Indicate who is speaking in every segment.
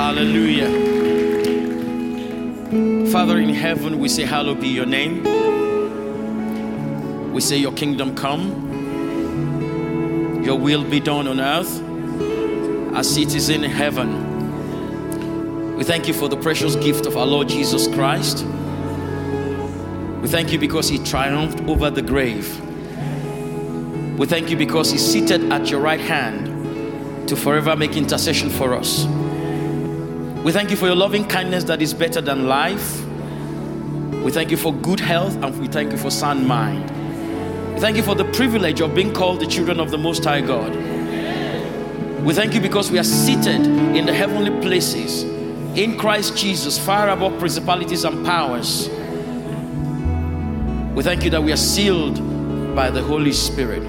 Speaker 1: Hallelujah. Father in heaven, we say, Hallowed be your name. We say, Your kingdom come, Your will be done on earth as it is in heaven. We thank you for the precious gift of our Lord Jesus Christ. We thank you because He triumphed over the grave. We thank you because He's seated at your right hand to forever make intercession for us. We thank you for your loving kindness that is better than life. We thank you for good health and we thank you for sound mind. We thank you for the privilege of being called the children of the Most High God. We thank you because we are seated in the heavenly places in Christ Jesus, far above principalities and powers. We thank you that we are sealed by the Holy Spirit.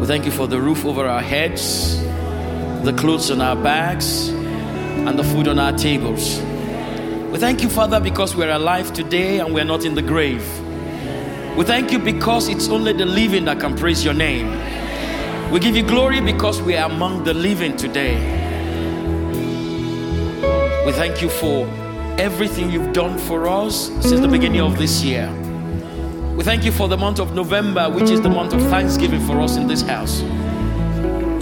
Speaker 1: We thank you for the roof over our heads, the clothes on our backs, and the food on our tables. We thank you, Father, because we're alive today and we're not in the grave. We thank you because it's only the living that can praise your name. We give you glory because we are among the living today. We thank you for everything you've done for us since the beginning of this year. We thank you for the month of November, which is the month of thanksgiving for us in this house.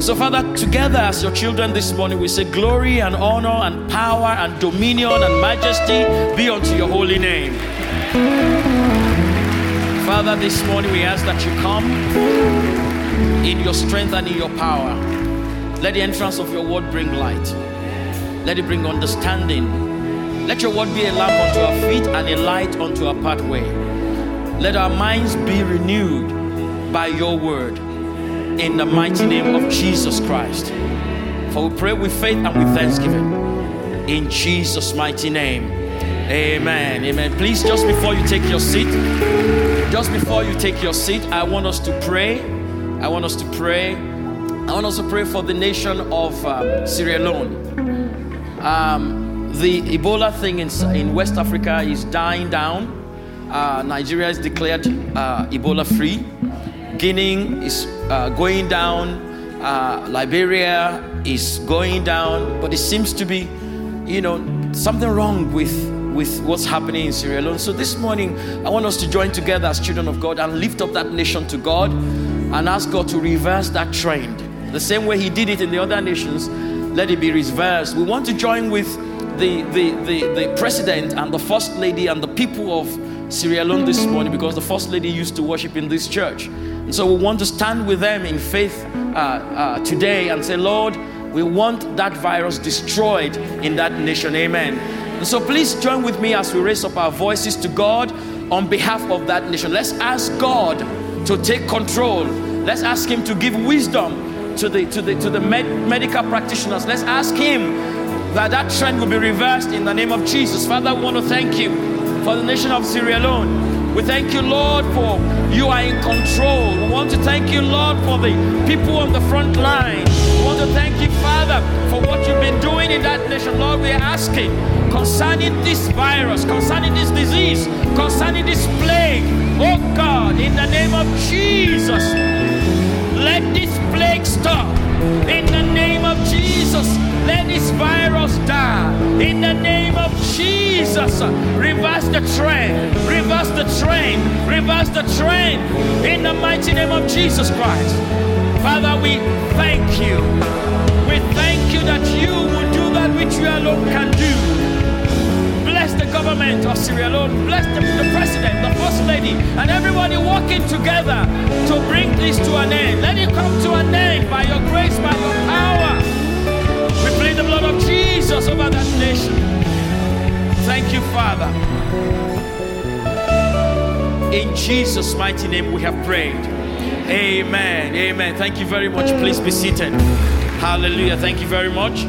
Speaker 1: So, Father, together as your children this morning, we say glory and honor and power and dominion and majesty be unto your holy name. Father, this morning we ask that you come in your strength and in your power. Let the entrance of your word bring light, let it bring understanding let your word be a lamp unto our feet and a light unto our pathway. Let our minds be renewed by your word in the mighty name of Jesus Christ. For we pray with faith and with thanksgiving in Jesus' mighty name. Amen. Amen. Please, just before you take your seat, just before you take your seat, I want us to pray. I want us to pray. I want us to pray for the nation of um, Sierra Leone. Um, the Ebola thing in, in West Africa is dying down. Uh, Nigeria is declared uh, Ebola free. Guinea is uh, going down. Uh, Liberia is going down. But it seems to be, you know, something wrong with with what's happening in Sierra Leone. So this morning, I want us to join together as children of God and lift up that nation to God and ask God to reverse that trend. The same way He did it in the other nations, let it be reversed. We want to join with the, the, the, the president and the first lady and the people of Sierra Leone this morning because the first lady used to worship in this church. And so we want to stand with them in faith uh, uh, today and say, Lord, we want that virus destroyed in that nation. Amen. And so please join with me as we raise up our voices to God on behalf of that nation. Let's ask God to take control. Let's ask Him to give wisdom to the, to the, to the med- medical practitioners. Let's ask Him that that trend will be reversed in the name of Jesus. Father, I want to thank you for the nation of Sierra Leone. We thank you, Lord, for you are in control. We want to thank you, Lord, for the people on the front line. We want to thank you, Father, for what you've been doing in that nation. Lord, we are asking concerning this virus, concerning this disease, concerning this plague. Oh God, in the name of Jesus, let this plague stop. In the name of Jesus, let this virus die. In the name of Jesus, reverse the trend, reverse the trend, reverse the trend. In the mighty name of Jesus Christ. Father, we thank you. We thank you that you will do that which you alone can do. Bless the government of Sierra Leone. Bless the, the president, the first lady, and everybody working together to bring this to an end. Let it come to an end by your grace, by your power. The blood of Jesus over that nation. Thank you, Father. In Jesus' mighty name we have prayed. Amen. Amen. Thank you very much. Please be seated. Hallelujah. Thank you very much.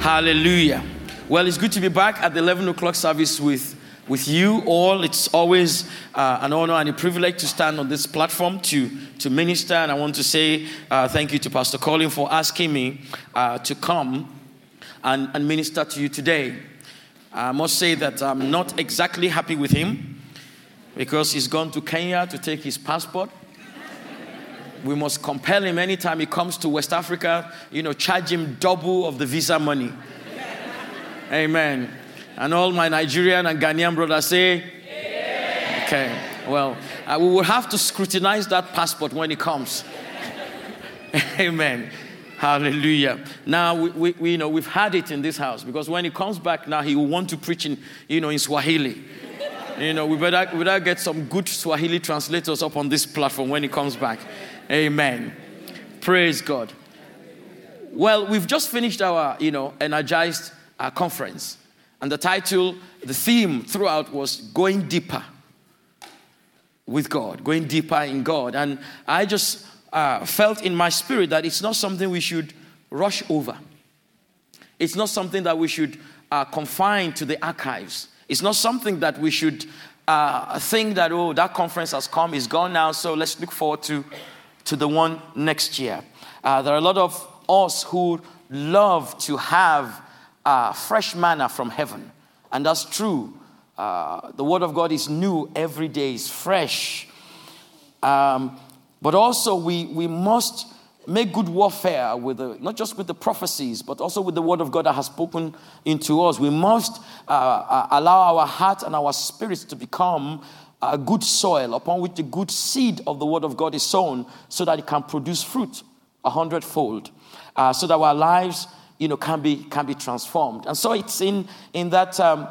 Speaker 1: Hallelujah. Well, it's good to be back at the 11 o'clock service with, with you all. It's always uh, an honor and a privilege to stand on this platform to, to minister. And I want to say uh, thank you to Pastor Colin for asking me uh, to come and, and minister to you today. I must say that I'm not exactly happy with him because he's gone to Kenya to take his passport. We must compel him anytime he comes to West Africa, you know, charge him double of the visa money. Amen. And all my Nigerian and Ghanaian brothers say, Okay, well, uh, we will have to scrutinize that passport when it comes. Amen. Hallelujah. Now, we, we, we, you know, we've had it in this house because when he comes back now, he will want to preach in, you know, in Swahili. You know, we better, we better get some good Swahili translators up on this platform when he comes back. Amen. Praise God. Well, we've just finished our, you know, energized uh, conference. And the title, the theme throughout was Going Deeper with God, going deeper in God. And I just uh, felt in my spirit that it's not something we should rush over. It's not something that we should uh, confine to the archives. It's not something that we should uh, think that, oh, that conference has come, it's gone now, so let's look forward to, to the one next year. Uh, there are a lot of us who love to have uh, fresh manna from heaven, and that's true. Uh, the Word of God is new every day, it's fresh. Um, but also, we, we must make good warfare with the, not just with the prophecies, but also with the word of God that has spoken into us. We must uh, uh, allow our heart and our spirits to become a good soil upon which the good seed of the word of God is sown so that it can produce fruit a hundredfold, uh, so that our lives you know, can, be, can be transformed. And so it's in, in that um,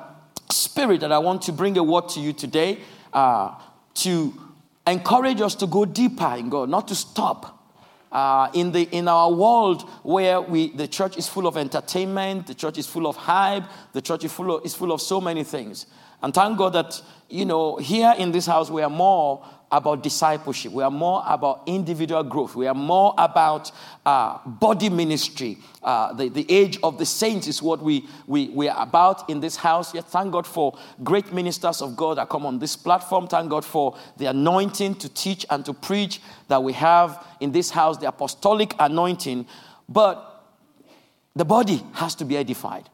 Speaker 1: spirit that I want to bring a word to you today uh, to encourage us to go deeper in God, not to stop. Uh, in, the, in our world where we, the church is full of entertainment, the church is full of hype, the church is full of, is full of so many things. And thank God that, you know, here in this house we are more about discipleship. We are more about individual growth. We are more about uh, body ministry. Uh, the, the age of the saints is what we, we, we are about in this house. Yet, thank God for great ministers of God that come on this platform. Thank God for the anointing to teach and to preach that we have in this house, the apostolic anointing. But the body has to be edified.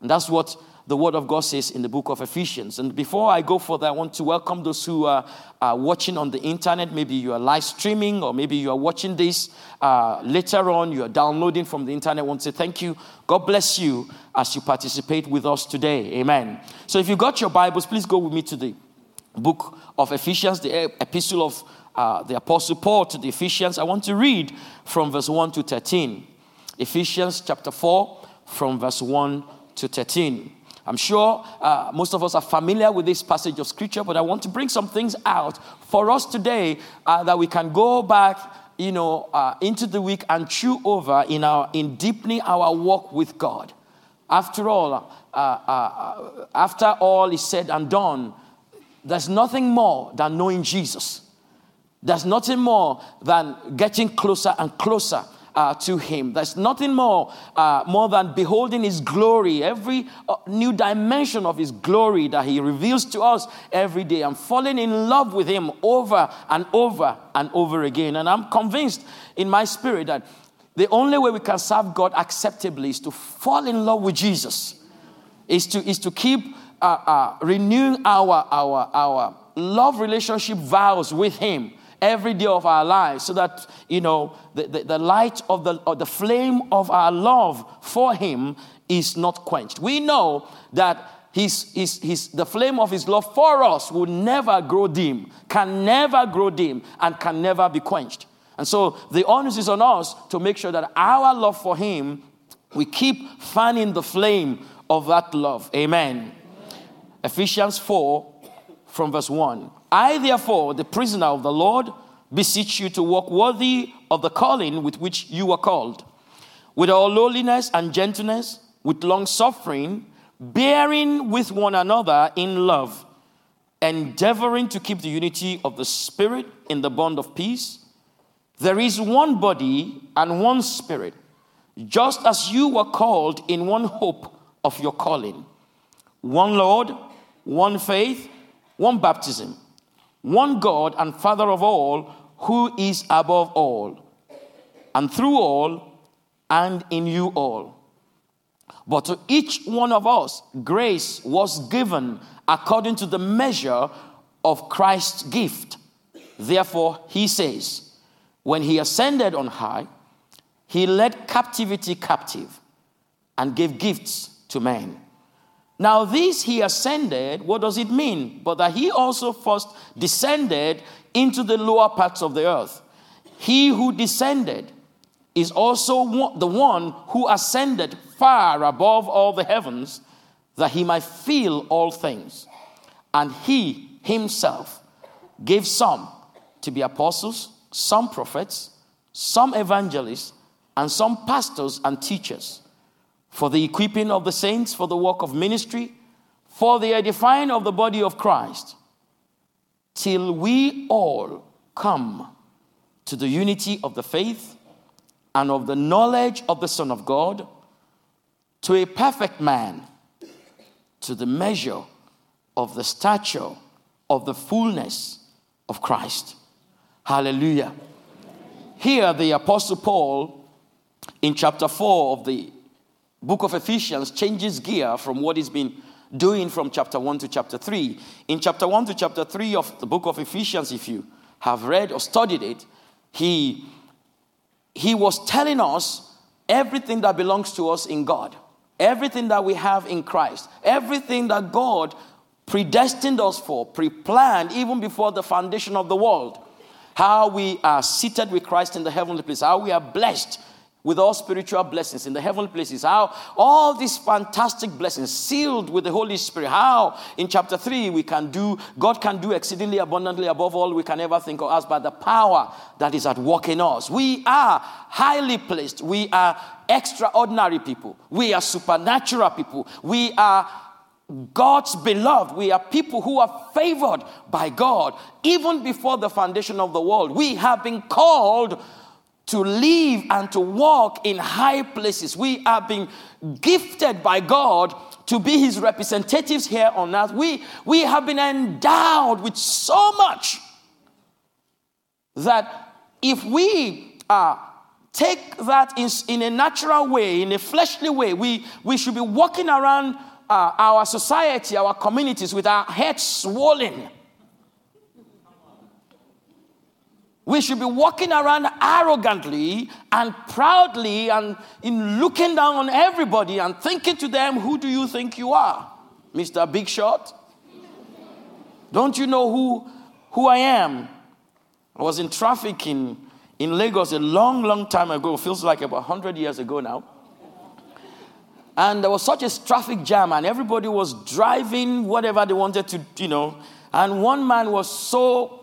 Speaker 1: And that's what the Word of God says in the book of Ephesians. And before I go further, I want to welcome those who are, are watching on the internet. Maybe you are live streaming, or maybe you are watching this uh, later on, you are downloading from the internet. I want to say thank you. God bless you as you participate with us today. Amen. So if you got your Bibles, please go with me to the book of Ephesians, the epistle of uh, the Apostle Paul to the Ephesians. I want to read from verse 1 to 13. Ephesians chapter 4, from verse 1 to 13. I'm sure uh, most of us are familiar with this passage of scripture, but I want to bring some things out for us today uh, that we can go back, you know, uh, into the week and chew over in our in deepening our walk with God. After all, uh, uh, after all is said and done, there's nothing more than knowing Jesus. There's nothing more than getting closer and closer uh, to him. There's nothing more, uh, more than beholding his glory, every uh, new dimension of his glory that he reveals to us every day. I'm falling in love with him over and over and over again. And I'm convinced in my spirit that the only way we can serve God acceptably is to fall in love with Jesus, is to, is to keep uh, uh, renewing our, our, our love relationship vows with him every day of our lives so that, you know, the, the, the light of the, of the flame of our love for Him is not quenched. We know that his, his, his, the flame of his love for us will never grow dim, can never grow dim, and can never be quenched. And so the onus is on us to make sure that our love for him, we keep fanning the flame of that love. Amen. Ephesians 4 from verse 1. I, therefore, the prisoner of the Lord, beseech you to walk worthy of the calling with which you are called, with all lowliness and gentleness, with long suffering, bearing with one another in love, endeavoring to keep the unity of the Spirit in the bond of peace. There is one body and one Spirit, just as you were called in one hope of your calling, one Lord, one faith, one baptism one God and Father of all, who is above all, and through all, and in you all. But to each one of us, grace was given according to the measure of Christ's gift. Therefore, he says, when he ascended on high, he led captivity captive and gave gifts to men. Now, this he ascended, what does it mean? But that he also first descended into the lower parts of the earth. He who descended is also the one who ascended far above all the heavens that he might fill all things. And he himself gave some to be apostles, some prophets, some evangelists, and some pastors and teachers for the equipping of the saints, for the work of ministry, for the edifying of the body of Christ, till we all come to the unity of the faith and of the knowledge of the Son of God, to a perfect man, to the measure of the stature of the fullness of Christ. Hallelujah. Here, the Apostle Paul, in chapter 4 of the book of Ephesians, changes gear from what he's been doing from chapter 1 to chapter 3. In chapter 1 to chapter 3 of the book of Ephesians, if you have read or studied it, he, he was telling us everything that belongs to us in God, everything that we have in Christ, everything that God predestined us for, pre planned even before the foundation of the world. How we are seated with Christ in the heavenly place, how we are blessed with all spiritual blessings in the heavenly places. How all these fantastic blessings sealed with the Holy Spirit. How in chapter 3 we can do, God can do exceedingly abundantly above all we can ever think of us by the power that is at work in us. We are highly placed. We are extraordinary people. We are supernatural people. We are God's beloved. We are people who are favored by God even before the foundation of the world. We have been called to live and to walk in high places. We are being gifted by God to be his representatives here on earth. We, we have been endowed with so much that if we uh, take that in, in a natural way, in a fleshly way, we, we should be walking around uh, our society, our communities with our heads swollen We should be walking around arrogantly and proudly and in looking down on everybody and thinking to them, Who do you think you are? Mr. Big Shot? Don't you know who, who I am? I was in traffic in, in Lagos a long, long time ago, feels like about 100 years ago now. And there was such a traffic jam, and everybody was driving whatever they wanted to, you know. And one man was so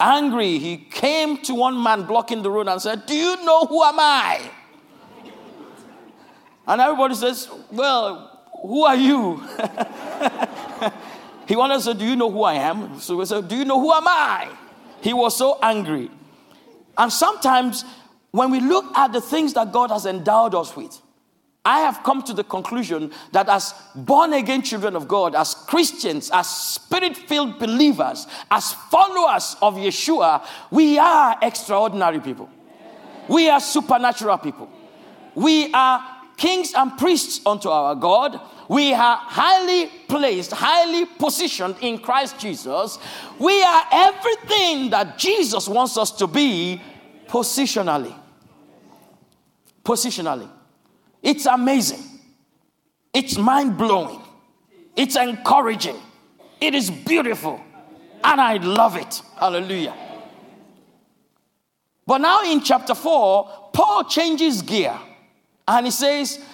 Speaker 1: angry, he came to one man blocking the road and said, Do you know who am I? And everybody says, Well, who are you? he wanted to say, Do you know who I am? So we said, Do you know who am I? He was so angry. And sometimes when we look at the things that God has endowed us with, I have come to the conclusion that as born again children of God, as Christians, as spirit filled believers, as followers of Yeshua, we are extraordinary people. We are supernatural people. We are kings and priests unto our God. We are highly placed, highly positioned in Christ Jesus. We are everything that Jesus wants us to be positionally. Positionally. It's amazing. It's mind blowing. It's encouraging. It is beautiful. And I love it. Hallelujah. But now in chapter 4, Paul changes gear and he says,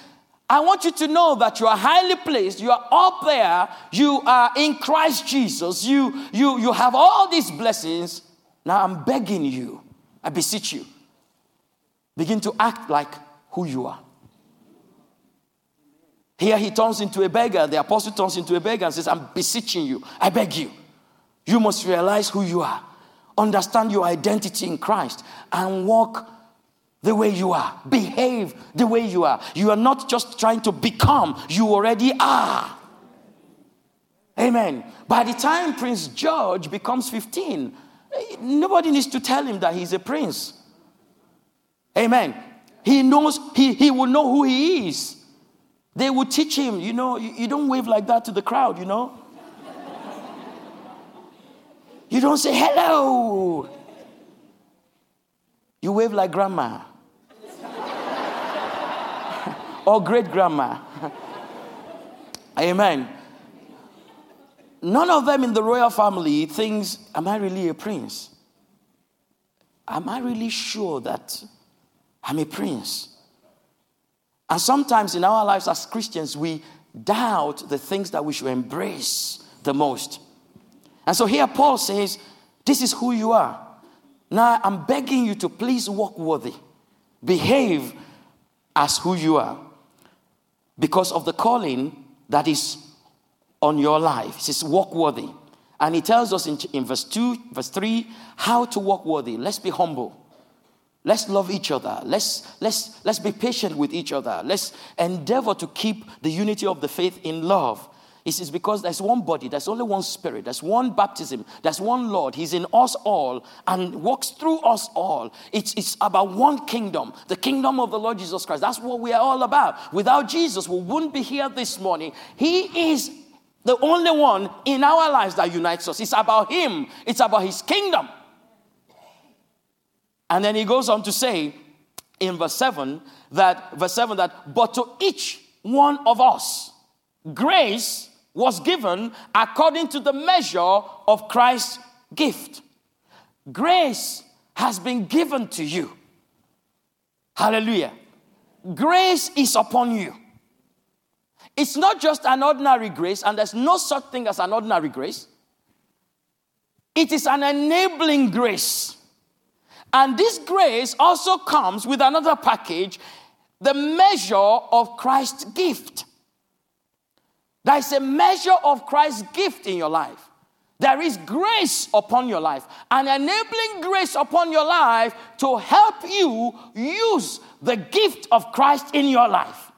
Speaker 1: I want you to know that you are highly placed. You are up there. You are in Christ Jesus. You, you, you have all these blessings. Now I'm begging you, I beseech you, begin to act like who you are. Here he turns into a beggar. The apostle turns into a beggar and says, I'm beseeching you. I beg you. You must realize who you are, understand your identity in Christ, and walk the way you are. Behave the way you are. You are not just trying to become, you already are. Amen. By the time Prince George becomes 15, nobody needs to tell him that he's a prince. Amen. He knows, he, he will know who he is. They would teach him, you know, you, you don't wave like that to the crowd, you know. You don't say hello. You wave like grandma or great grandma. Amen. None of them in the royal family thinks, Am I really a prince? Am I really sure that I'm a prince? And sometimes in our lives as Christians, we doubt the things that we should embrace the most. And so here Paul says, This is who you are. Now I'm begging you to please walk worthy, behave as who you are because of the calling that is on your life. He says, walk worthy. And he tells us in, in verse 2, verse 3, how to walk worthy. Let's be humble. Let's love each other. Let's, let's, let's be patient with each other. Let's endeavor to keep the unity of the faith in love. It says, because there's one body, there's only one spirit, there's one baptism, there's one Lord. He's in us all and walks through us all. It's, it's about one kingdom, the kingdom of the Lord Jesus Christ. That's what we are all about. Without Jesus, we wouldn't be here this morning. He is the only one in our lives that unites us. It's about Him, it's about His kingdom. And then he goes on to say in verse 7 that, verse 7 that, but to each one of us, grace was given according to the measure of Christ's gift. Grace has been given to you. Hallelujah. Grace is upon you. It's not just an ordinary grace, and there's no such thing as an ordinary grace. It is an enabling grace. And this grace also comes with another package the measure of Christ's gift. There is a measure of Christ's gift in your life. There is grace upon your life, an enabling grace upon your life to help you use the gift of Christ in your life.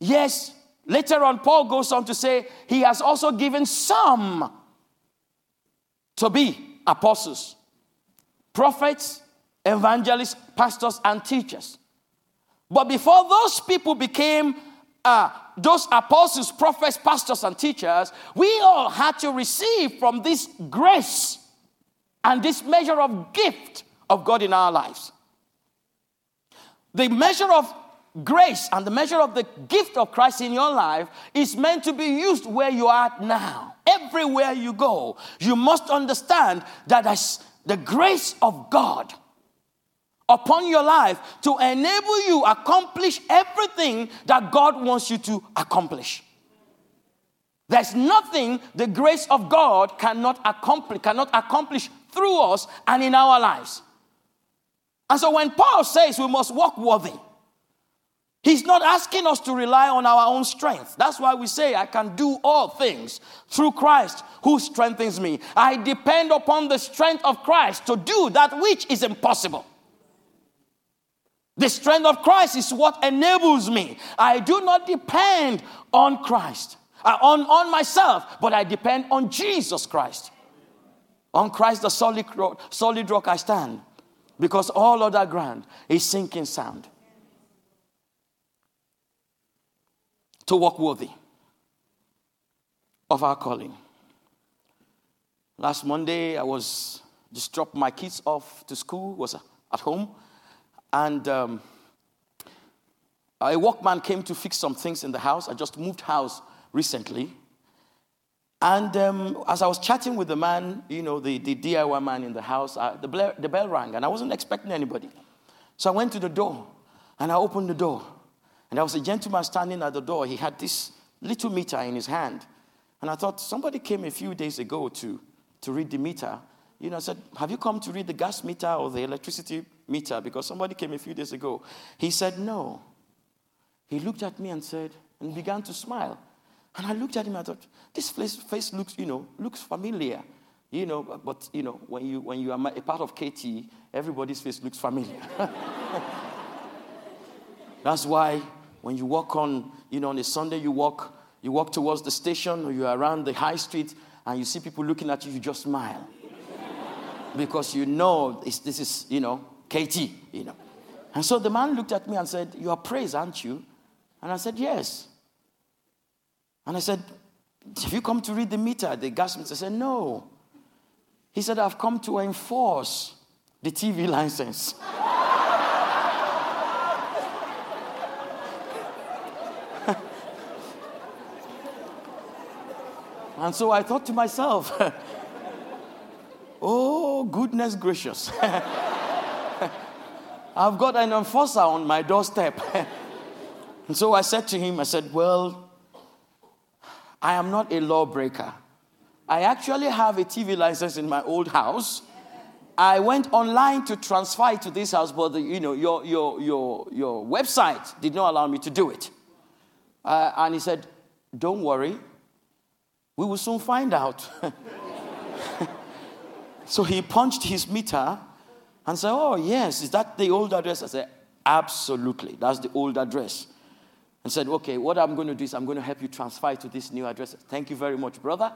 Speaker 1: Yes, later on, Paul goes on to say he has also given some to be apostles, prophets, evangelists, pastors, and teachers. But before those people became uh, those apostles, prophets, pastors, and teachers, we all had to receive from this grace and this measure of gift of God in our lives. The measure of grace and the measure of the gift of Christ in your life is meant to be used where you are now. Everywhere you go, you must understand that as the grace of God upon your life to enable you accomplish everything that God wants you to accomplish. There's nothing the grace of God cannot accomplish, cannot accomplish through us and in our lives. And so when Paul says we must walk worthy, he's not asking us to rely on our own strength. That's why we say, I can do all things through Christ who strengthens me. I depend upon the strength of Christ to do that which is impossible. The strength of Christ is what enables me. I do not depend on Christ, uh, on, on myself, but I depend on Jesus Christ. On Christ, the solid rock, solid rock I stand, because all other ground is sinking sand. To walk worthy of our calling. Last Monday, I was just dropped my kids off to school, was at home and um, a workman came to fix some things in the house. I just moved house recently. And um, as I was chatting with the man, you know, the, the DIY man in the house, uh, the, bell, the bell rang, and I wasn't expecting anybody. So I went to the door, and I opened the door. And there was a gentleman standing at the door. He had this little meter in his hand. And I thought, somebody came a few days ago to, to read the meter. You know, I said, Have you come to read the gas meter or the electricity meter because somebody came a few days ago. He said, No. He looked at me and said, and began to smile. And I looked at him, I thought, this face, face looks, you know, looks familiar. You know, but you know, when you when you are a part of KT, everybody's face looks familiar. That's why when you walk on, you know, on a Sunday you walk, you walk towards the station or you're around the high street and you see people looking at you, you just smile. because you know this is, you know, KT, you know. And so the man looked at me and said, You are praised, aren't you? And I said, Yes. And I said, Have you come to read the meter, the gas meter? I said, No. He said, I've come to enforce the TV license. And so I thought to myself, oh, goodness gracious. I've got an enforcer on my doorstep. and so I said to him, I said, Well, I am not a lawbreaker. I actually have a TV license in my old house. I went online to transfer it to this house, but the, you know, your, your, your, your website did not allow me to do it. Uh, and he said, Don't worry, we will soon find out. so he punched his meter and said, Oh, yes, is that the old address? I said, Absolutely, that's the old address. And said, Okay, what I'm going to do is I'm going to help you transfer to this new address. Thank you very much, brother.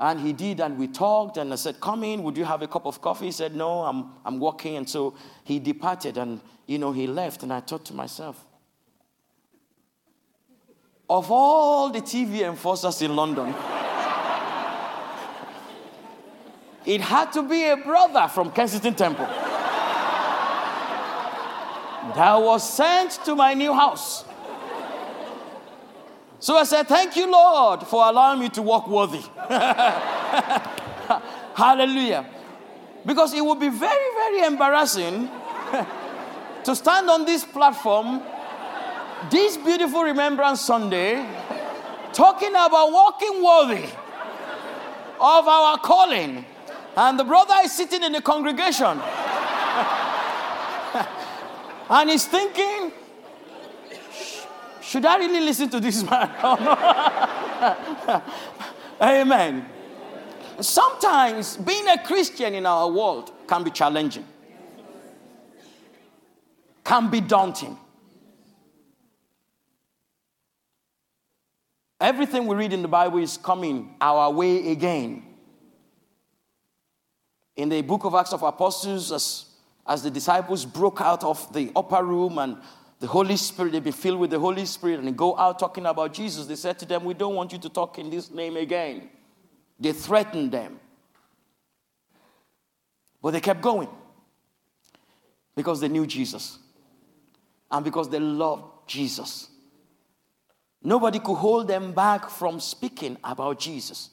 Speaker 1: And he did, and we talked, and I said, Come in, would you have a cup of coffee? He said, No, I'm, I'm working. And so he departed, and, you know, he left. And I thought to myself, Of all the TV enforcers in London, it had to be a brother from Kensington Temple that was sent to my new house. So I said, Thank you, Lord, for allowing me to walk worthy. Hallelujah. Because it would be very, very embarrassing to stand on this platform this beautiful Remembrance Sunday talking about walking worthy of our calling and the brother is sitting in the congregation. and he's thinking, should I really listen to this man? Amen. Sometimes being a Christian in our world can be challenging, can be daunting. Everything we read in the Bible is coming our way again in the book of Acts of Apostles, as, as the disciples broke out of the upper room and the Holy Spirit, they'd be filled with the Holy Spirit and they go out talking about Jesus, they said to them, We don't want you to talk in this name again. They threatened them. But they kept going because they knew Jesus and because they loved Jesus. Nobody could hold them back from speaking about Jesus.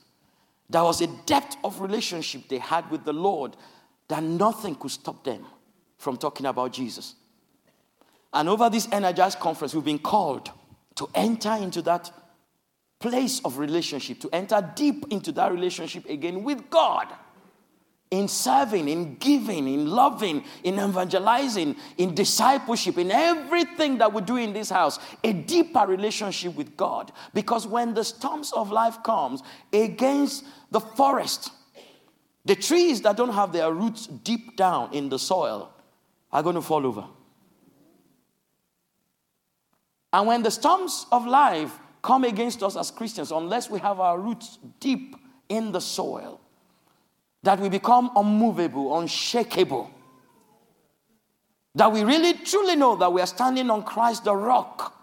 Speaker 1: There was a depth of relationship they had with the Lord that nothing could stop them from talking about Jesus. And over this Energized conference, we've been called to enter into that place of relationship, to enter deep into that relationship again with God in serving, in giving, in loving, in evangelizing, in discipleship, in everything that we do in this house, a deeper relationship with God. Because when the storms of life comes against the forest, the trees that don't have their roots deep down in the soil are going to fall over. And when the storms of life come against us as Christians, unless we have our roots deep in the soil, that we become unmovable, unshakable. That we really truly know that we are standing on Christ the rock.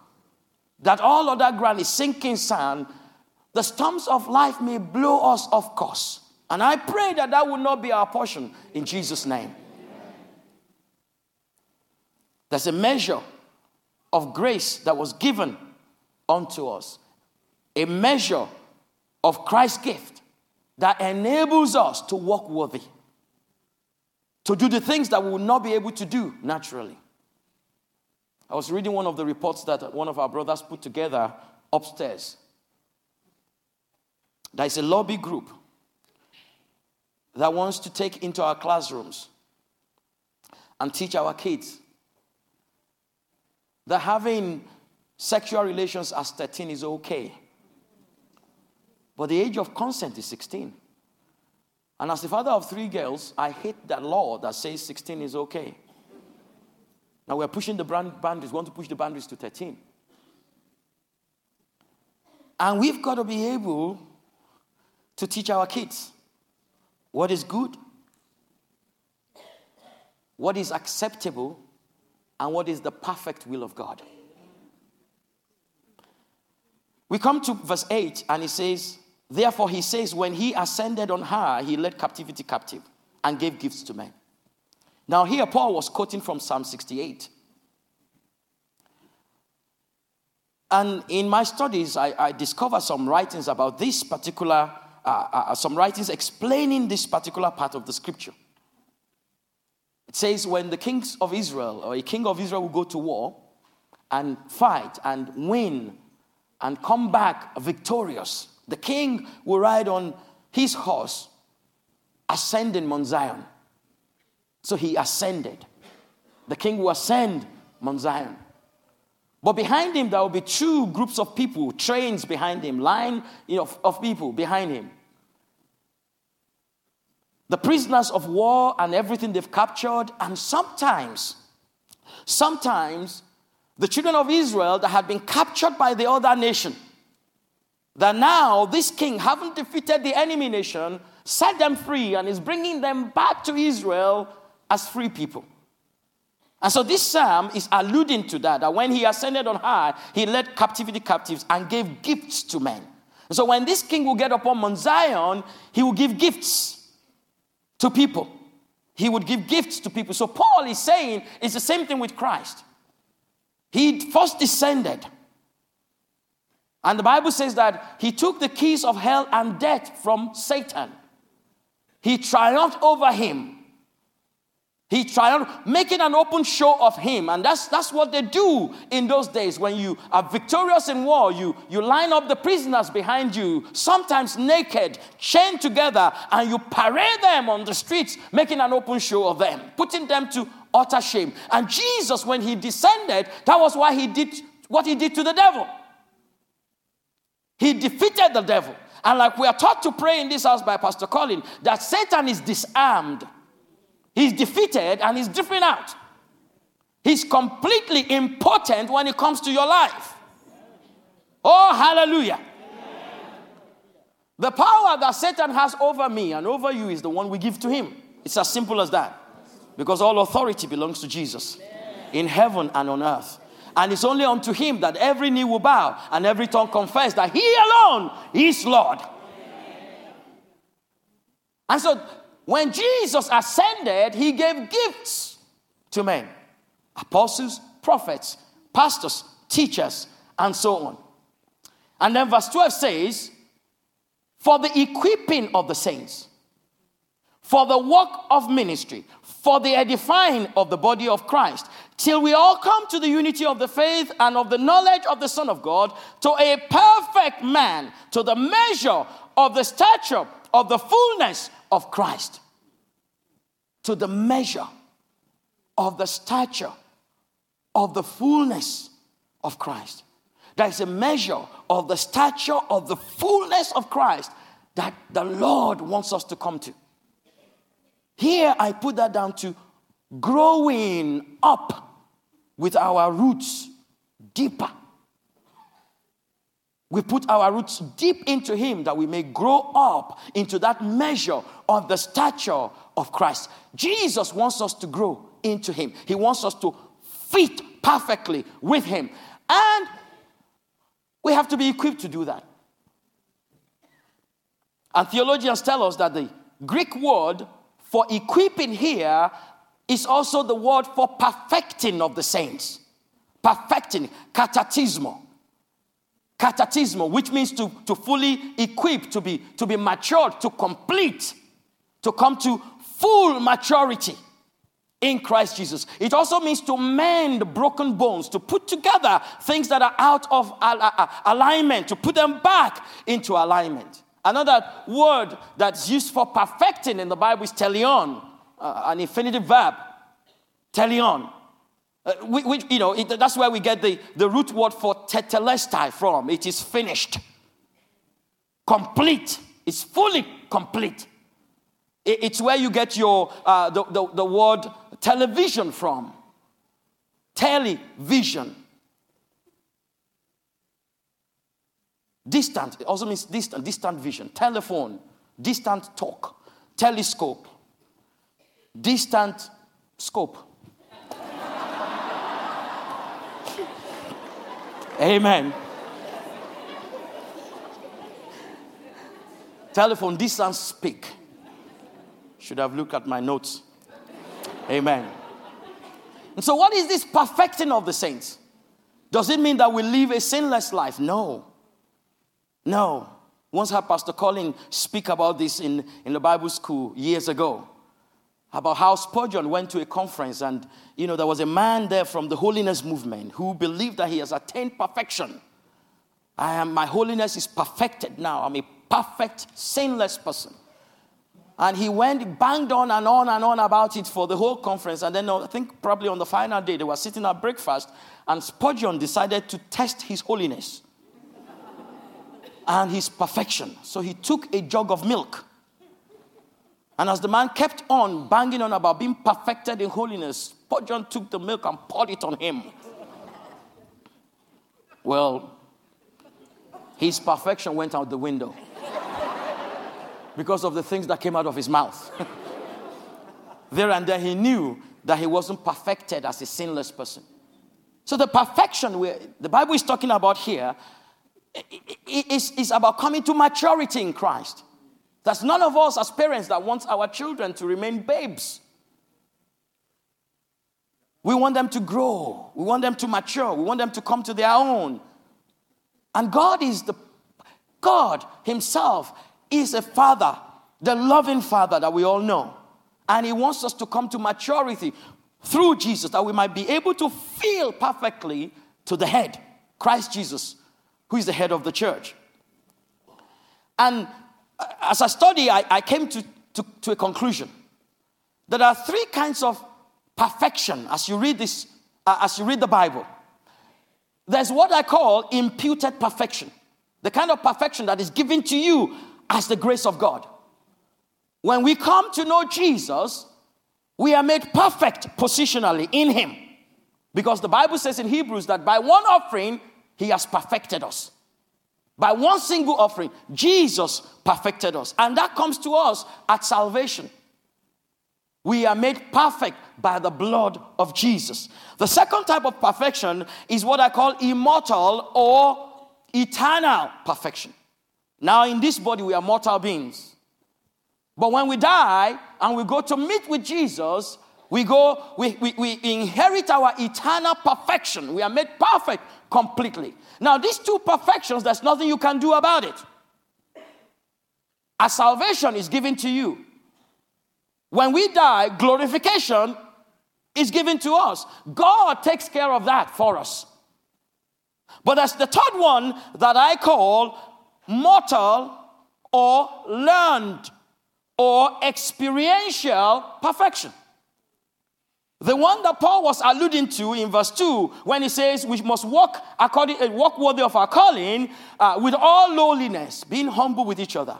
Speaker 1: That all other ground is sinking sand. The storms of life may blow us off course. And I pray that that will not be our portion in Jesus' name. There's a measure of grace that was given unto us, a measure of Christ's gift that enables us to walk worthy, to do the things that we will not be able to do naturally. I was reading one of the reports that one of our brothers put together upstairs. There is a lobby group that wants to take into our classrooms and teach our kids that having sexual relations as 13 is okay. But the age of consent is 16. And as the father of three girls, I hate that law that says 16 is okay. Now we're pushing the boundaries, we want to push the boundaries to 13. And we've got to be able to teach our kids what is good, what is acceptable, and what is the perfect will of God. We come to verse 8, and it says, Therefore, he says, when he ascended on high, he led captivity captive and gave gifts to men. Now, here Paul was quoting from Psalm 68. And in my studies, I, I discovered some writings about this particular, uh, uh, uh, some writings explaining this particular part of the scripture. It says, when the kings of Israel or a king of Israel will go to war and fight and win and come back victorious, the king will ride on his horse, ascending Mount Zion. So he ascended. The king will ascend Mount Zion. But behind him, there will be two groups of people, trains behind him, line know, of people behind him. The prisoners of war and everything they've captured, and sometimes, sometimes the children of Israel that had been captured by the other nation, that now this king, having defeated the enemy nation, set them free and is bringing them back to Israel as free people. And so this psalm is alluding to that, that when he ascended on high, he led captivity captives and gave gifts to men. And so when this king will get upon Mount Zion, he will give gifts to people. He would give gifts to people. So Paul is saying it's the same thing with Christ. He first descended. And the Bible says that he took the keys of hell and death from Satan. He triumphed over him. He triumphed, making an open show of him. And that's, that's what they do in those days. When you are victorious in war, you, you line up the prisoners behind you, sometimes naked, chained together, and you parade them on the streets, making an open show of them, putting them to utter shame. And Jesus, when he descended, that was why he did what he did to the devil. He defeated the devil. And like we are taught to pray in this house by Pastor Colin, that Satan is disarmed. He's defeated and he's driven out. He's completely impotent when it comes to your life. Oh, hallelujah. The power that Satan has over me and over you is the one we give to him. It's as simple as that. Because all authority belongs to Jesus in heaven and on earth. And it's only unto him that every knee will bow and every tongue confess that he alone is Lord. And so when Jesus ascended, he gave gifts to men apostles, prophets, pastors, teachers, and so on. And then verse 12 says, For the equipping of the saints, for the work of ministry, for the edifying of the body of Christ, till we all come to the unity of the faith and of the knowledge of the Son of God, to a perfect man, to the measure of the stature of the fullness of Christ. To the measure of the stature of the fullness of Christ. There is a measure of the stature of the fullness of Christ that the Lord wants us to come to. Here I put that down to growing up with our roots deeper we put our roots deep into Him that we may grow up into that measure of the stature of Christ. Jesus wants us to grow into Him, He wants us to fit perfectly with Him. And we have to be equipped to do that. And theologians tell us that the Greek word for equipping here is also the word for perfecting of the saints. Perfecting, katatismo katatismo, which means to, to fully equip, to be, to be matured, to complete, to come to full maturity in Christ Jesus. It also means to mend broken bones, to put together things that are out of alignment, to put them back into alignment. Another word that's used for perfecting in the Bible is teleon, uh, an infinitive verb. Teleon. Uh, we, you know, it, that's where we get the, the root word for tetelestai from. It is finished, complete. It's fully complete. It, it's where you get your uh, the, the, the word television from. Television. Distant. It also means distant. Distant vision. Telephone. Distant talk. Telescope. Distant scope. Amen. Telephone, distance, speak. Should have looked at my notes. Amen. And so, what is this perfecting of the saints? Does it mean that we live a sinless life? No. No. Once had Pastor Colin speak about this in, in the Bible school years ago about how Spurgeon went to a conference and you know there was a man there from the holiness movement who believed that he has attained perfection. I am my holiness is perfected now. I'm a perfect sinless person. And he went, banged on and on and on about it for the whole conference. And then I think probably on the final day, they were sitting at breakfast, and Spurgeon decided to test his holiness and his perfection. So he took a jug of milk. And as the man kept on banging on about being perfected in holiness, Spurgeon took the milk and poured it on him. Well, his perfection went out the window because of the things that came out of his mouth. there and then he knew that he wasn't perfected as a sinless person. So the perfection the Bible is talking about here is, is about coming to maturity in Christ. There's none of us as parents that wants our children to remain babes. We want them to grow. We want them to mature. We want them to come to their own. And God is the God Himself is a father, the loving father that we all know. And he wants us to come to maturity through Jesus that we might be able to feel perfectly to the head, Christ Jesus, who is the head of the church. And as I study, I, I came to, to, to a conclusion. There are three kinds of perfection as you read this, uh, as you read the Bible. There's what I call imputed perfection, the kind of perfection that is given to you as the grace of God. When we come to know Jesus, we are made perfect positionally in Him. Because the Bible says in Hebrews that by one offering, He has perfected us. By one single offering, Jesus perfected us. And that comes to us at salvation. We are made perfect by the blood of Jesus. The second type of perfection is what I call immortal or eternal perfection. Now, in this body, we are mortal beings. But when we die and we go to meet with Jesus, we go, we, we, we inherit our eternal perfection. We are made perfect completely. Now, these two perfections, there's nothing you can do about it. As salvation is given to you. When we die, glorification is given to us. God takes care of that for us. But as the third one that I call mortal or learned or experiential perfection. The one that Paul was alluding to in verse 2 when he says we must walk according uh, walk worthy of our calling uh, with all lowliness, being humble with each other.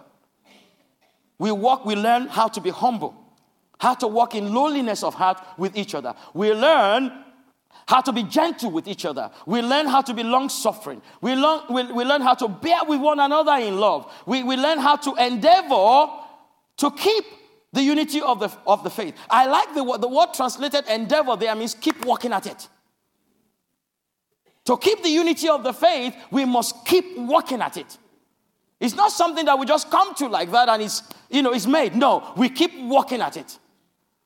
Speaker 1: We walk, we learn how to be humble, how to walk in lowliness of heart with each other. We learn how to be gentle with each other. We learn how to be long suffering. We learn, we, we learn how to bear with one another in love. We, we learn how to endeavor to keep the unity of the, of the faith. I like the, the word translated endeavor there means keep working at it. To keep the unity of the faith, we must keep working at it. It's not something that we just come to like that and it's, you know, it's made. No, we keep working at it.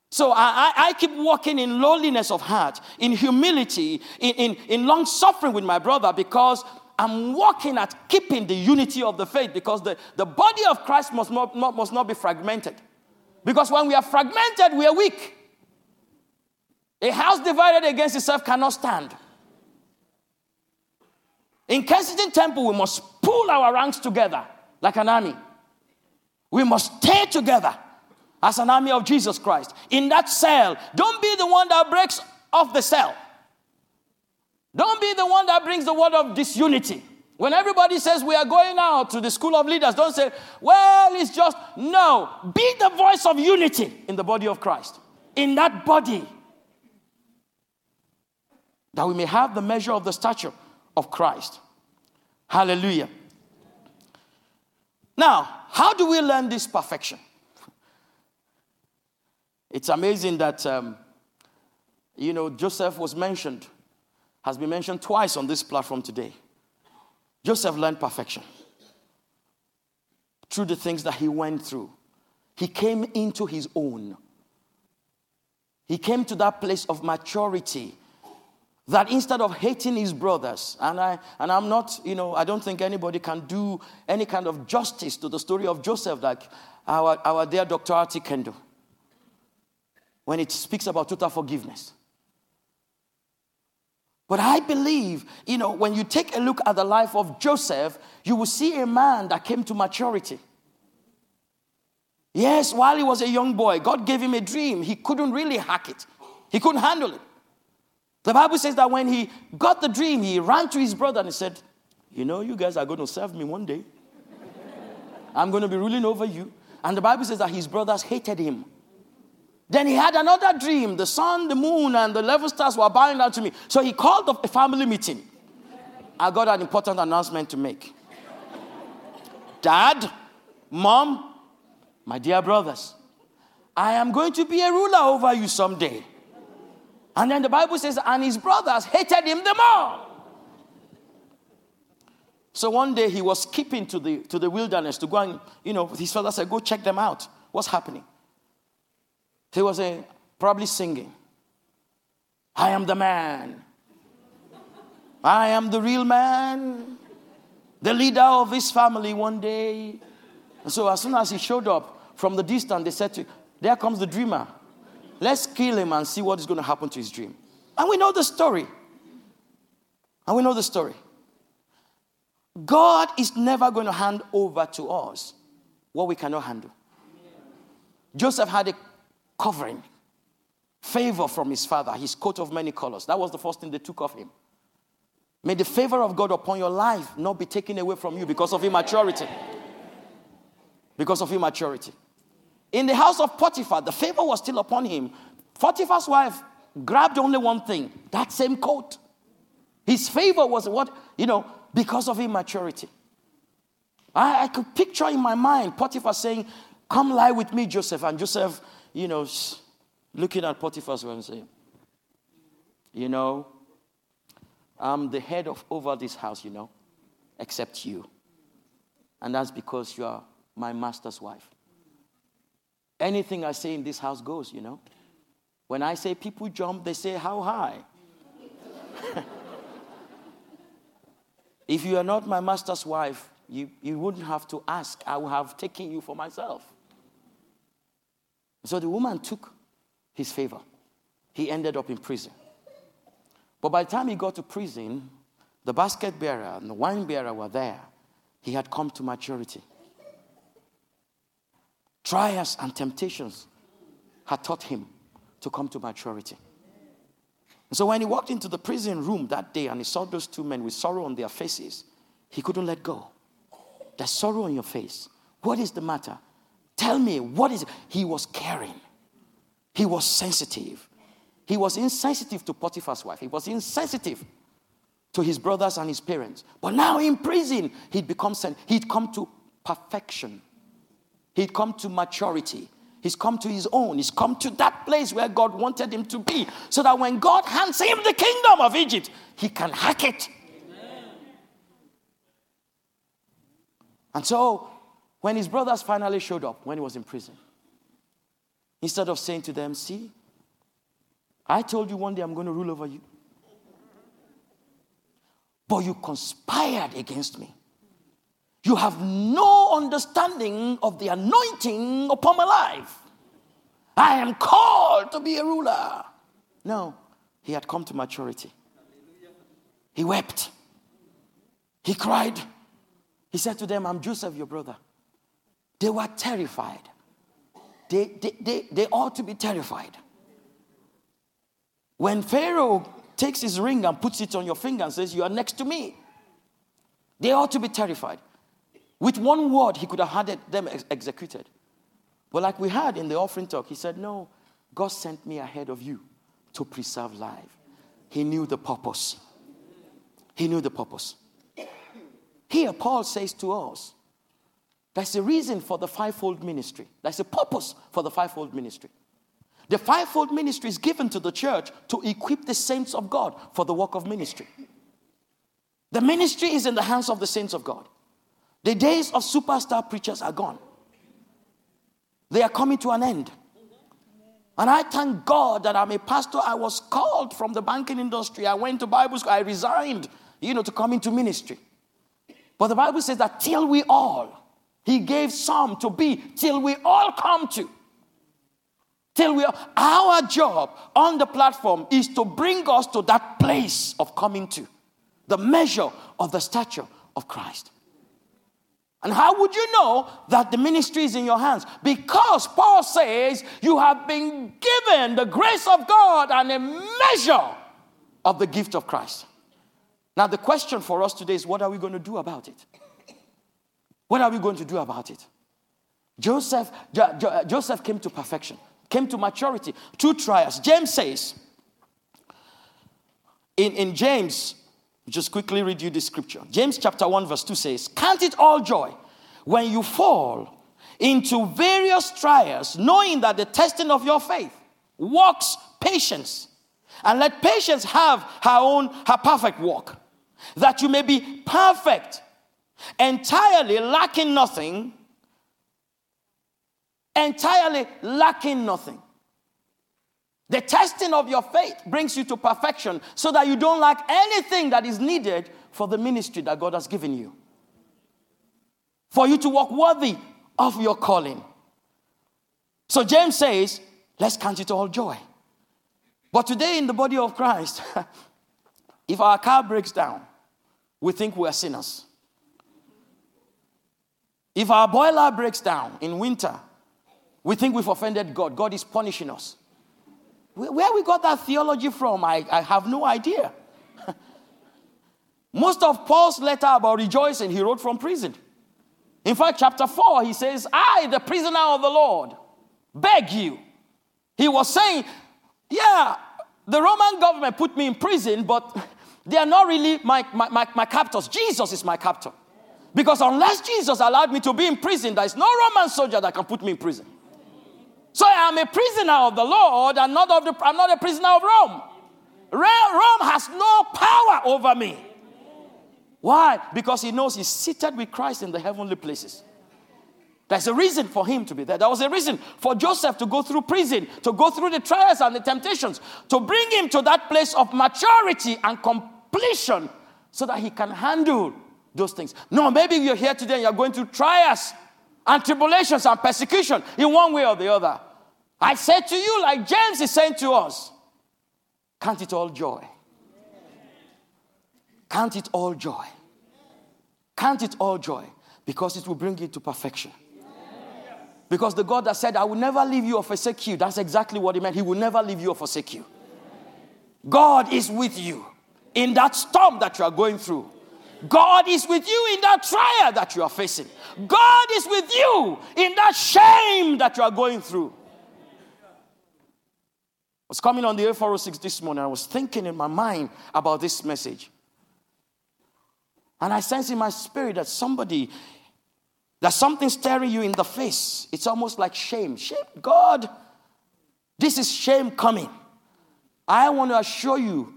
Speaker 1: So I, I, keep walking in lowliness of heart, in humility, in, in, in long suffering with my brother because I'm working at keeping the unity of the faith because the, the body of Christ must not, not, must not be fragmented. Because when we are fragmented, we are weak. A house divided against itself cannot stand. In Kensington Temple, we must pull our ranks together like an army. We must stay together as an army of Jesus Christ. In that cell, don't be the one that breaks off the cell. Don't be the one that brings the word of disunity. When everybody says we are going out to the school of leaders, don't say, well, it's just, no. Be the voice of unity in the body of Christ. In that body. That we may have the measure of the stature of Christ. Hallelujah. Now, how do we learn this perfection? It's amazing that, um, you know, Joseph was mentioned, has been mentioned twice on this platform today. Joseph learned perfection. through the things that he went through. He came into his own. He came to that place of maturity that instead of hating his brothers, and, I, and I'm not, you know, I don't think anybody can do any kind of justice to the story of Joseph like our, our dear Dr. R.T. Kendall when it speaks about total forgiveness. But I believe, you know, when you take a look at the life of Joseph, you will see a man that came to maturity. Yes, while he was a young boy, God gave him a dream. He couldn't really hack it, he couldn't handle it. The Bible says that when he got the dream, he ran to his brother and he said, You know, you guys are going to serve me one day. I'm going to be ruling over you. And the Bible says that his brothers hated him. Then he had another dream. The sun, the moon, and the level stars were bowing down to me. So he called a family meeting. I got an important announcement to make. Dad, mom, my dear brothers, I am going to be a ruler over you someday. And then the Bible says, and his brothers hated him the more. So one day he was skipping to the, to the wilderness to go and, you know, his father said, go check them out. What's happening? He was a, probably singing. I am the man. I am the real man. The leader of his family one day. And so as soon as he showed up from the distance, they said to, there comes the dreamer. Let's kill him and see what is going to happen to his dream. And we know the story. And we know the story. God is never going to hand over to us what we cannot handle. Joseph had a covering, favor from his father, his coat of many colors. That was the first thing they took of him. May the favor of God upon your life not be taken away from you because of immaturity. Because of immaturity. In the house of Potiphar, the favor was still upon him. Potiphar's wife grabbed only one thing that same coat. His favor was what, you know, because of immaturity. I, I could picture in my mind Potiphar saying, Come lie with me, Joseph. And Joseph, you know, looking at Potiphar's wife and saying, You know, I'm the head of over this house, you know, except you. And that's because you are my master's wife. Anything I say in this house goes, you know. When I say people jump, they say, How high? if you are not my master's wife, you, you wouldn't have to ask. I would have taken you for myself. So the woman took his favor. He ended up in prison. But by the time he got to prison, the basket bearer and the wine bearer were there. He had come to maturity. Trials and temptations had taught him to come to maturity. so when he walked into the prison room that day and he saw those two men with sorrow on their faces, he couldn't let go. There's sorrow on your face. What is the matter? Tell me, what is it? He was caring. He was sensitive. He was insensitive to Potiphar's wife. He was insensitive to his brothers and his parents. But now in prison, he'd become he'd come to perfection. He'd come to maturity. He's come to his own. He's come to that place where God wanted him to be. So that when God hands him the kingdom of Egypt, he can hack it. And so, when his brothers finally showed up, when he was in prison, instead of saying to them, See, I told you one day I'm going to rule over you. But you conspired against me. You have no understanding of the anointing upon my life. I am called to be a ruler. No, he had come to maturity. He wept. He cried. He said to them, I'm Joseph, your brother. They were terrified. They, they, they, they ought to be terrified. When Pharaoh takes his ring and puts it on your finger and says, You are next to me, they ought to be terrified. With one word, he could have had them ex- executed. But like we had in the offering talk, he said, No, God sent me ahead of you to preserve life. He knew the purpose. He knew the purpose. Here, Paul says to us, there's a reason for the fivefold ministry. There's a purpose for the fivefold ministry. The fivefold ministry is given to the church to equip the saints of God for the work of ministry. The ministry is in the hands of the saints of God. The days of superstar preachers are gone. They are coming to an end. And I thank God that I'm a pastor. I was called from the banking industry. I went to Bible school. I resigned, you know, to come into ministry. But the Bible says that till we all, He gave some to be, till we all come to. Till we, our job on the platform is to bring us to that place of coming to the measure of the stature of Christ. And how would you know that the ministry is in your hands? Because Paul says you have been given the grace of God and a measure of the gift of Christ. Now, the question for us today is what are we going to do about it? What are we going to do about it? Joseph, jo- jo- uh, Joseph came to perfection, came to maturity, two trials. James says, in, in James just quickly read you the scripture. James chapter 1, verse 2 says, Count it all joy when you fall into various trials, knowing that the testing of your faith works patience. And let patience have her own, her perfect work, that you may be perfect, entirely lacking nothing, entirely lacking nothing. The testing of your faith brings you to perfection so that you don't lack anything that is needed for the ministry that God has given you. For you to walk worthy of your calling. So James says, let's count it all joy. But today in the body of Christ, if our car breaks down, we think we are sinners. If our boiler breaks down in winter, we think we've offended God. God is punishing us. Where we got that theology from, I, I have no idea. Most of Paul's letter about rejoicing, he wrote from prison. In fact, chapter 4, he says, I, the prisoner of the Lord, beg you. He was saying, Yeah, the Roman government put me in prison, but they are not really my, my, my, my captors. Jesus is my captor. Because unless Jesus allowed me to be in prison, there is no Roman soldier that can put me in prison. So I am a prisoner of the Lord and not of the, I'm not a prisoner of Rome. Rome has no power over me. Why? Because he knows he's seated with Christ in the heavenly places. There's a reason for him to be there. There was a reason for Joseph to go through prison, to go through the trials and the temptations, to bring him to that place of maturity and completion so that he can handle those things. No, maybe you're here today and you're going through trials and tribulations and persecution in one way or the other. I said to you, like James is saying to us, count it all joy. Count it all joy. Count it all joy because it will bring you to perfection. Because the God that said, I will never leave you or forsake you, that's exactly what he meant. He will never leave you or forsake you. God is with you in that storm that you are going through. God is with you in that trial that you are facing. God is with you in that shame that you are going through I was coming on the A406 this morning. I was thinking in my mind about this message. And I sense in my spirit that somebody, that something staring you in the face. It's almost like shame. Shame, God, this is shame coming. I want to assure you,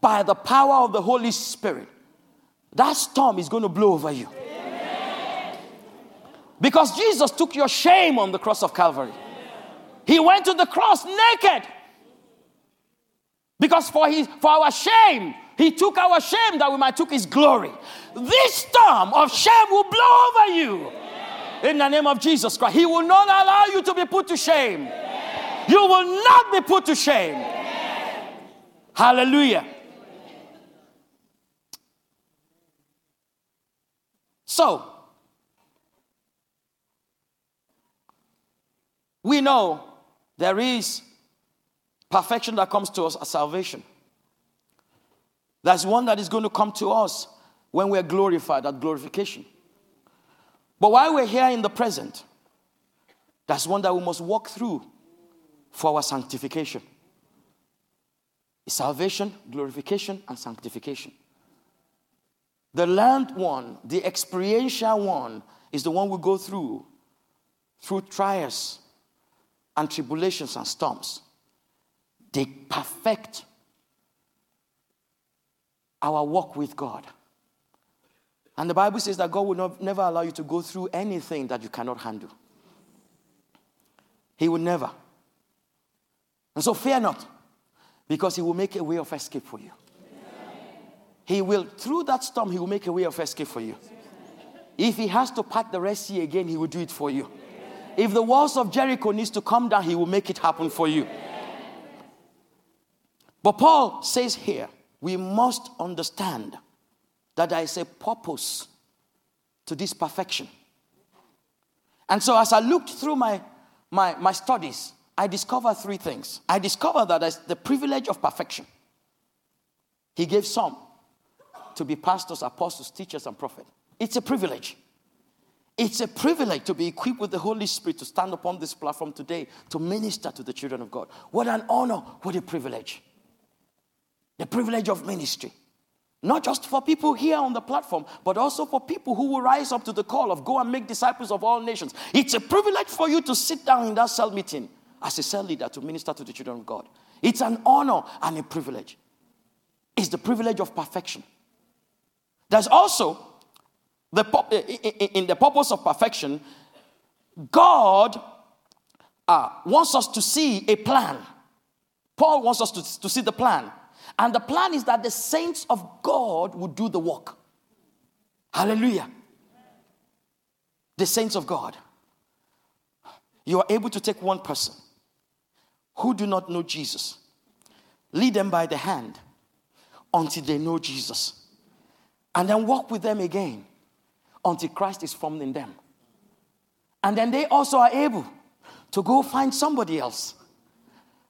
Speaker 1: by the power of the Holy Spirit, that storm is going to blow over you. Because Jesus took your shame on the cross of Calvary. He went to the cross naked. Because for, his, for our shame, he took our shame that we might took his glory. This storm of shame will blow over you. In the name of Jesus Christ. He will not allow you to be put to shame. You will not be put to shame. Hallelujah. So, we know there is perfection that comes to us as salvation. There's one that is going to come to us when we're glorified at glorification. But while we're here in the present, that's one that we must walk through for our sanctification. Salvation, glorification, and sanctification. The learned one, the experiential one, is the one we go through through trials and tribulations and storms, they perfect our walk with God. And the Bible says that God will not, never allow you to go through anything that you cannot handle. He will never. And so fear not, because He will make a way of escape for you. He will, through that storm, He will make a way of escape for you. If He has to part the Red Sea again, He will do it for you. If the walls of Jericho needs to come down, He will make it happen for you. But Paul says here, we must understand that there is a purpose to this perfection. And so, as I looked through my, my, my studies, I discovered three things. I discovered that the privilege of perfection. He gave some to be pastors, apostles, teachers, and prophets. It's a privilege. It's a privilege to be equipped with the Holy Spirit to stand upon this platform today to minister to the children of God. What an honor, what a privilege. The privilege of ministry. Not just for people here on the platform, but also for people who will rise up to the call of go and make disciples of all nations. It's a privilege for you to sit down in that cell meeting as a cell leader to minister to the children of God. It's an honor and a privilege. It's the privilege of perfection. There's also the in the purpose of perfection, God uh, wants us to see a plan. Paul wants us to, to see the plan. And the plan is that the saints of God will do the work. Hallelujah. The saints of God. You are able to take one person who do not know Jesus, lead them by the hand until they know Jesus, and then walk with them again until Christ is formed in them. And then they also are able to go find somebody else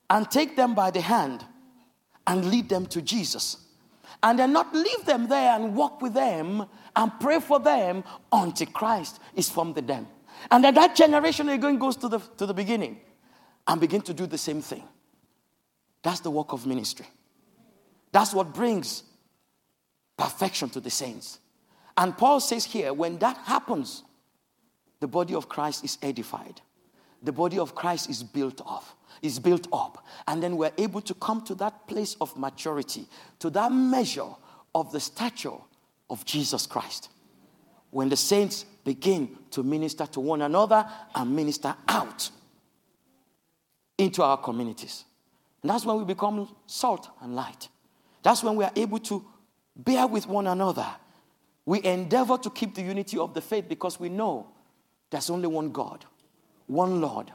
Speaker 1: and take them by the hand and lead them to Jesus. And then not leave them there and walk with them and pray for them until Christ is formed in them. And then that generation again goes to the, to the beginning and begin to do the same thing. That's the work of ministry. That's what brings perfection to the saints. And Paul says here when that happens, the body of Christ is edified, the body of Christ is built up is built up. And then we're able to come to that place of maturity, to that measure of the stature of Jesus Christ. When the saints begin to minister to one another and minister out into our communities. And that's when we become salt and light. That's when we are able to bear with one another. We endeavor to keep the unity of the faith because we know there's only one God, one Lord,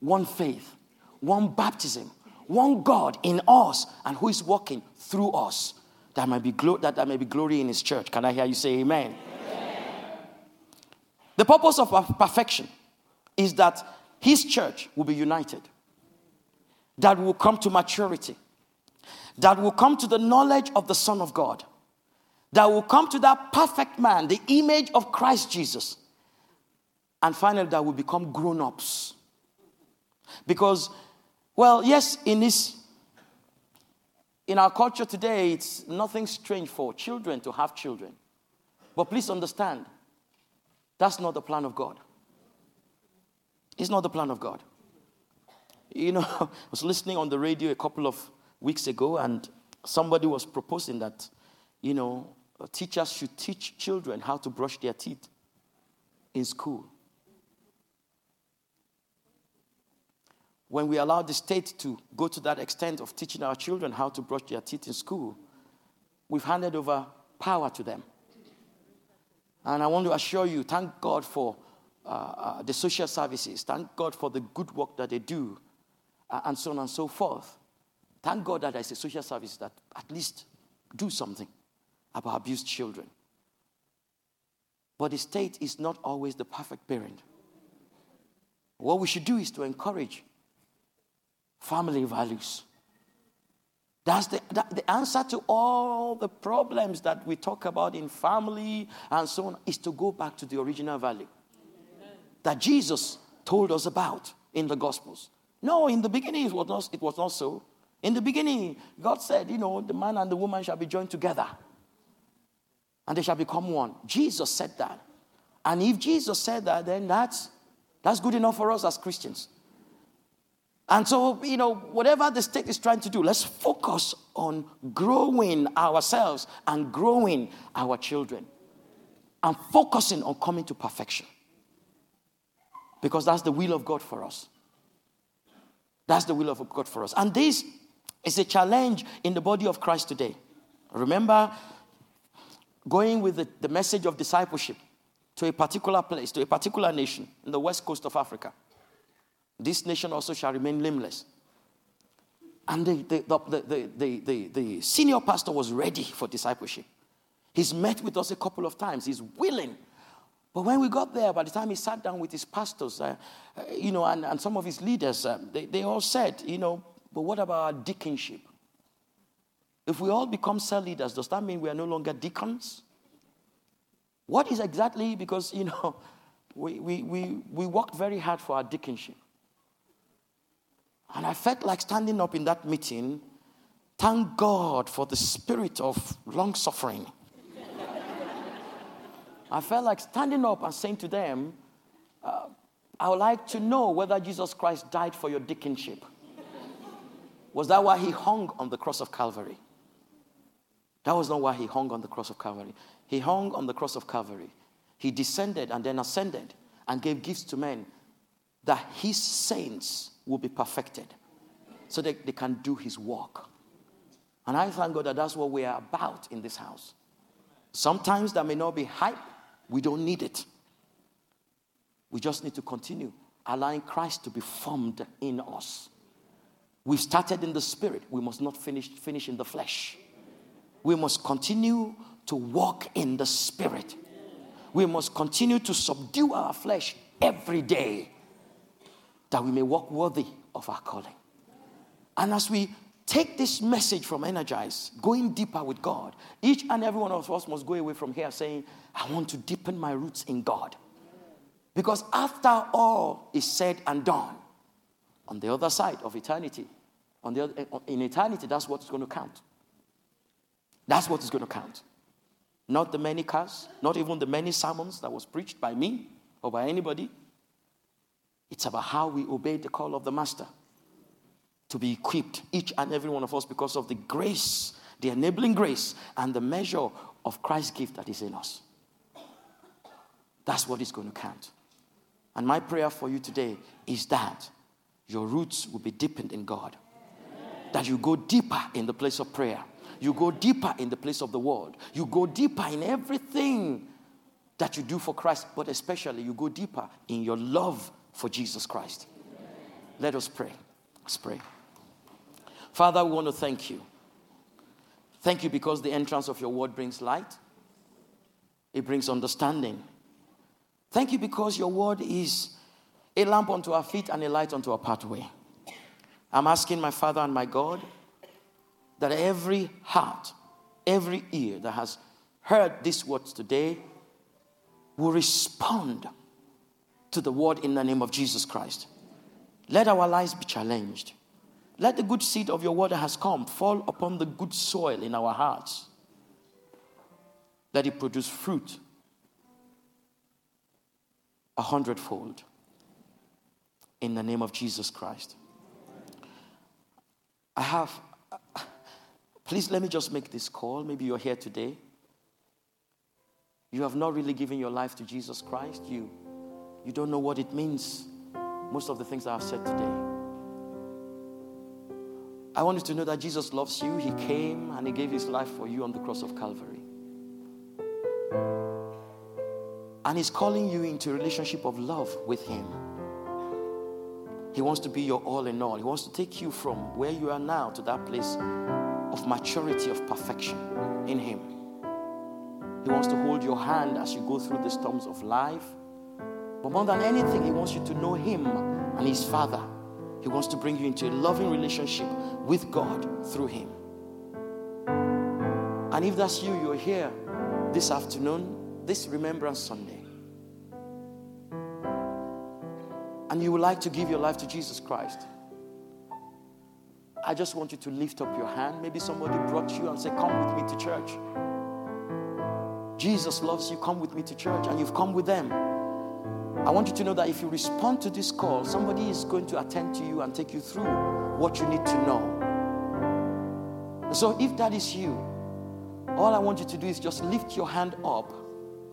Speaker 1: one faith, one baptism, one God in us, and who is working through us. That might be glo- that there may be glory in His church. Can I hear you say Amen? amen. The purpose of perfection is that His church will be united, that will come to maturity, that will come to the knowledge of the Son of God, that will come to that perfect man, the image of Christ Jesus, and finally, that will become grown ups. Because well, yes, in this in our culture today, it's nothing strange for children to have children. But please understand, that's not the plan of God. It's not the plan of God. You know, I was listening on the radio a couple of weeks ago, and somebody was proposing that, you know, teachers should teach children how to brush their teeth in school. when we allow the state to go to that extent of teaching our children how to brush their teeth in school, we've handed over power to them. And I want to assure you, thank God for uh, uh, the social services, thank God for the good work that they do, uh, and so on and so forth. Thank God that there's a social service that at least do something about abused children. But the state is not always the perfect parent. What we should do is to encourage family values. That's the, that, the answer to all the problems that we talk about in family and so on is to go back to the original value that Jesus told us about in the Gospels. No, in the beginning it was not, it was not so. In the beginning, God said, you know, the man and the woman shall be joined together and they shall become one. Jesus said that. And if Jesus said that, then that's, that's good enough for us as Christians. And so, you know, whatever the state is trying to do, let's focus on growing ourselves and growing our children. and focusing on coming to perfection. Because that's the will of God for us. That's the will of God for us. And this is a challenge in the body of Christ today. Remember going with the, the message of discipleship to a particular place, to a particular nation in the west coast of Africa. This nation also shall remain nameless. And the, the, the, the, the senior pastor was ready for discipleship. He's met with us a couple of times. He's willing. But when we got there, by the time he sat down with his pastors, uh, uh, you know, and, and some of his leaders, uh, they, they all said, you know, but what about our deaconship? If we all become cell leaders, does that mean we are no longer deacons? What is exactly, because, you know, we, we, we, we worked very hard for our deaconship. And I felt like standing up in that meeting, thank God for the spirit of long suffering. I felt like standing up and saying to them, uh, I would like to know whether Jesus Christ died for your deaconship. Was that why he hung on the cross of Calvary? That was not why he hung on the cross of Calvary. He hung on the cross of Calvary. He descended and then ascended and gave gifts to men that his saints will be perfected so that they can do his work. And I thank God that that's what we are about in this house. Sometimes that may not be hype, we don't need it. We just need to continue allowing Christ to be formed in us. We've started in the spirit, we must not finish, finish in the flesh. We must continue to walk in the spirit. We must continue to subdue our flesh every day that we may walk worthy of our calling. And as we take this message from Energize, going deeper with God, each and every one of us must go away from here saying, I want to deepen my roots in God. Because after all is said and done, on the other side of eternity, on the other, eh, in eternity, that's what's going to count. That's what is going to count. Not the many cars, not even the many sermons that was preached by me or by anybody. It's about how we obey the call of the Master to be equipped, each and every one of us, because of the grace, the enabling grace, and the measure of Christ's gift that is in us. That's what is going to count. And my prayer for you today is that your roots will be deepened in God, that you go deeper in the place of prayer you go deeper in the place of the word. You go deeper in everything that you do for Christ, but especially you go deeper in your love for Jesus Christ. Let us pray. Let's pray. Father, we want to thank you. Thank you because the entrance of your word brings light, it brings understanding. Thank you because your word is a lamp unto our feet and a light unto our pathway. I'm asking my Father and my God that every heart, every ear that has heard these words today will respond to the word in the name of Jesus Christ. Let our lives be challenged. Let the good seed of your word that has come fall upon the good soil in our hearts. Let it produce fruit a hundredfold in the name of Jesus Christ. I have Please let me just make this call. Maybe you're here today. You have not really given your life to Jesus Christ. You, you don't know what it means. Most of the things I've said today. I want you to know that Jesus loves you. He came and He gave His life for you on the cross of Calvary. And He's calling you into a relationship of love with Him. He wants to be your all in all. He wants to take you from where you are now to that place of maturity, of perfection in Him. He wants to hold your hand as you go through the storms of life. But more than anything, He wants you to know Him and His Father. He wants to bring you into a loving relationship with God through Him. And if that's you, you're here this afternoon, this Remembrance Sunday, and you would like to give your life to Jesus Christ. I just want you to lift up your hand. Maybe somebody brought you and said, Come with me to church. Jesus loves you. Come with me to church. And you've come with them. I want you to know that if you respond to this call, somebody is going to attend to you and take you through what you need to know. So if that is you, all I want you to do is just lift your hand up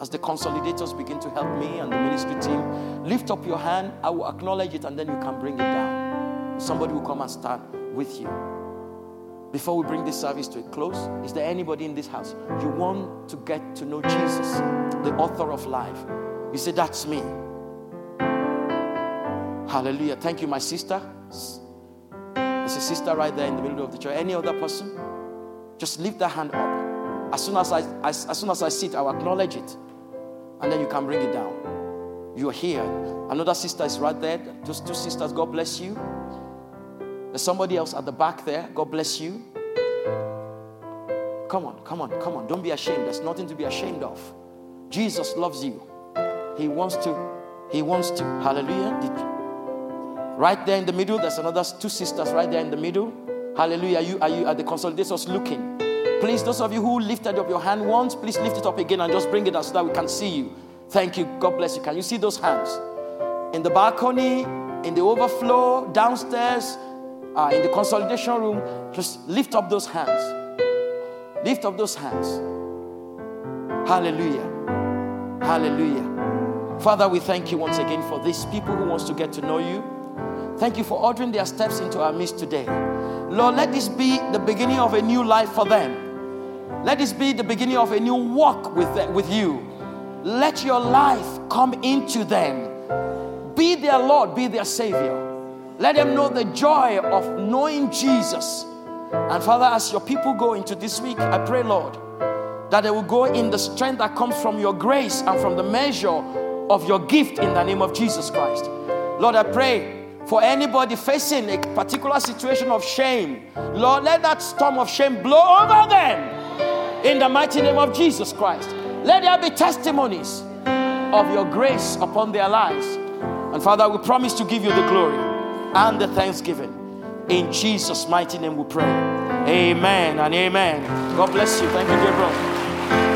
Speaker 1: as the consolidators begin to help me and the ministry team, lift up your hand. I will acknowledge it and then you can bring it down. Somebody will come and stand with you. Before we bring this service to a close, is there anybody in this house you want to get to know Jesus, the author of life? You say, That's me. Hallelujah. Thank you, my sister. There's a sister right there in the middle of the church. Any other person? Just lift that hand up. As soon as I, as, as soon as I sit, I'll acknowledge it and then you can bring it down. You're here. Another sister is right there. Just two sisters. God bless you. There's somebody else at the back there. God bless you. Come on, come on, come on. Don't be ashamed. There's nothing to be ashamed of. Jesus loves you. He wants to. He wants to. Hallelujah. Right there in the middle, there's another two sisters right there in the middle. Hallelujah. Are you, are you at the consolidators looking? Please, those of you who lifted up your hand once, please lift it up again and just bring it up so that we can see you. Thank you. God bless you. Can you see those hands? In the balcony, in the overflow, downstairs, uh, in the consolidation room, just lift up those hands. Lift up those hands. Hallelujah. Hallelujah. Father, we thank you once again for these people who wants to get to know you. Thank you for ordering their steps into our midst today. Lord, let this be the beginning of a new life for them. Let this be the beginning of a new walk with, with you. Let your life come into them. Be their Lord, be their Savior. Let them know the joy of knowing Jesus. And Father, as your people go into this week, I pray, Lord, that they will go in the strength that comes from your grace and from the measure of your gift in the name of Jesus Christ. Lord, I pray for anybody facing a particular situation of shame, Lord, let that storm of shame blow over them in the mighty name of Jesus Christ. Let there be testimonies of your grace upon their lives. And Father, we promise to give you the glory and the thanksgiving. In Jesus' mighty name we pray. Amen and amen. God bless you. Thank you, dear brother.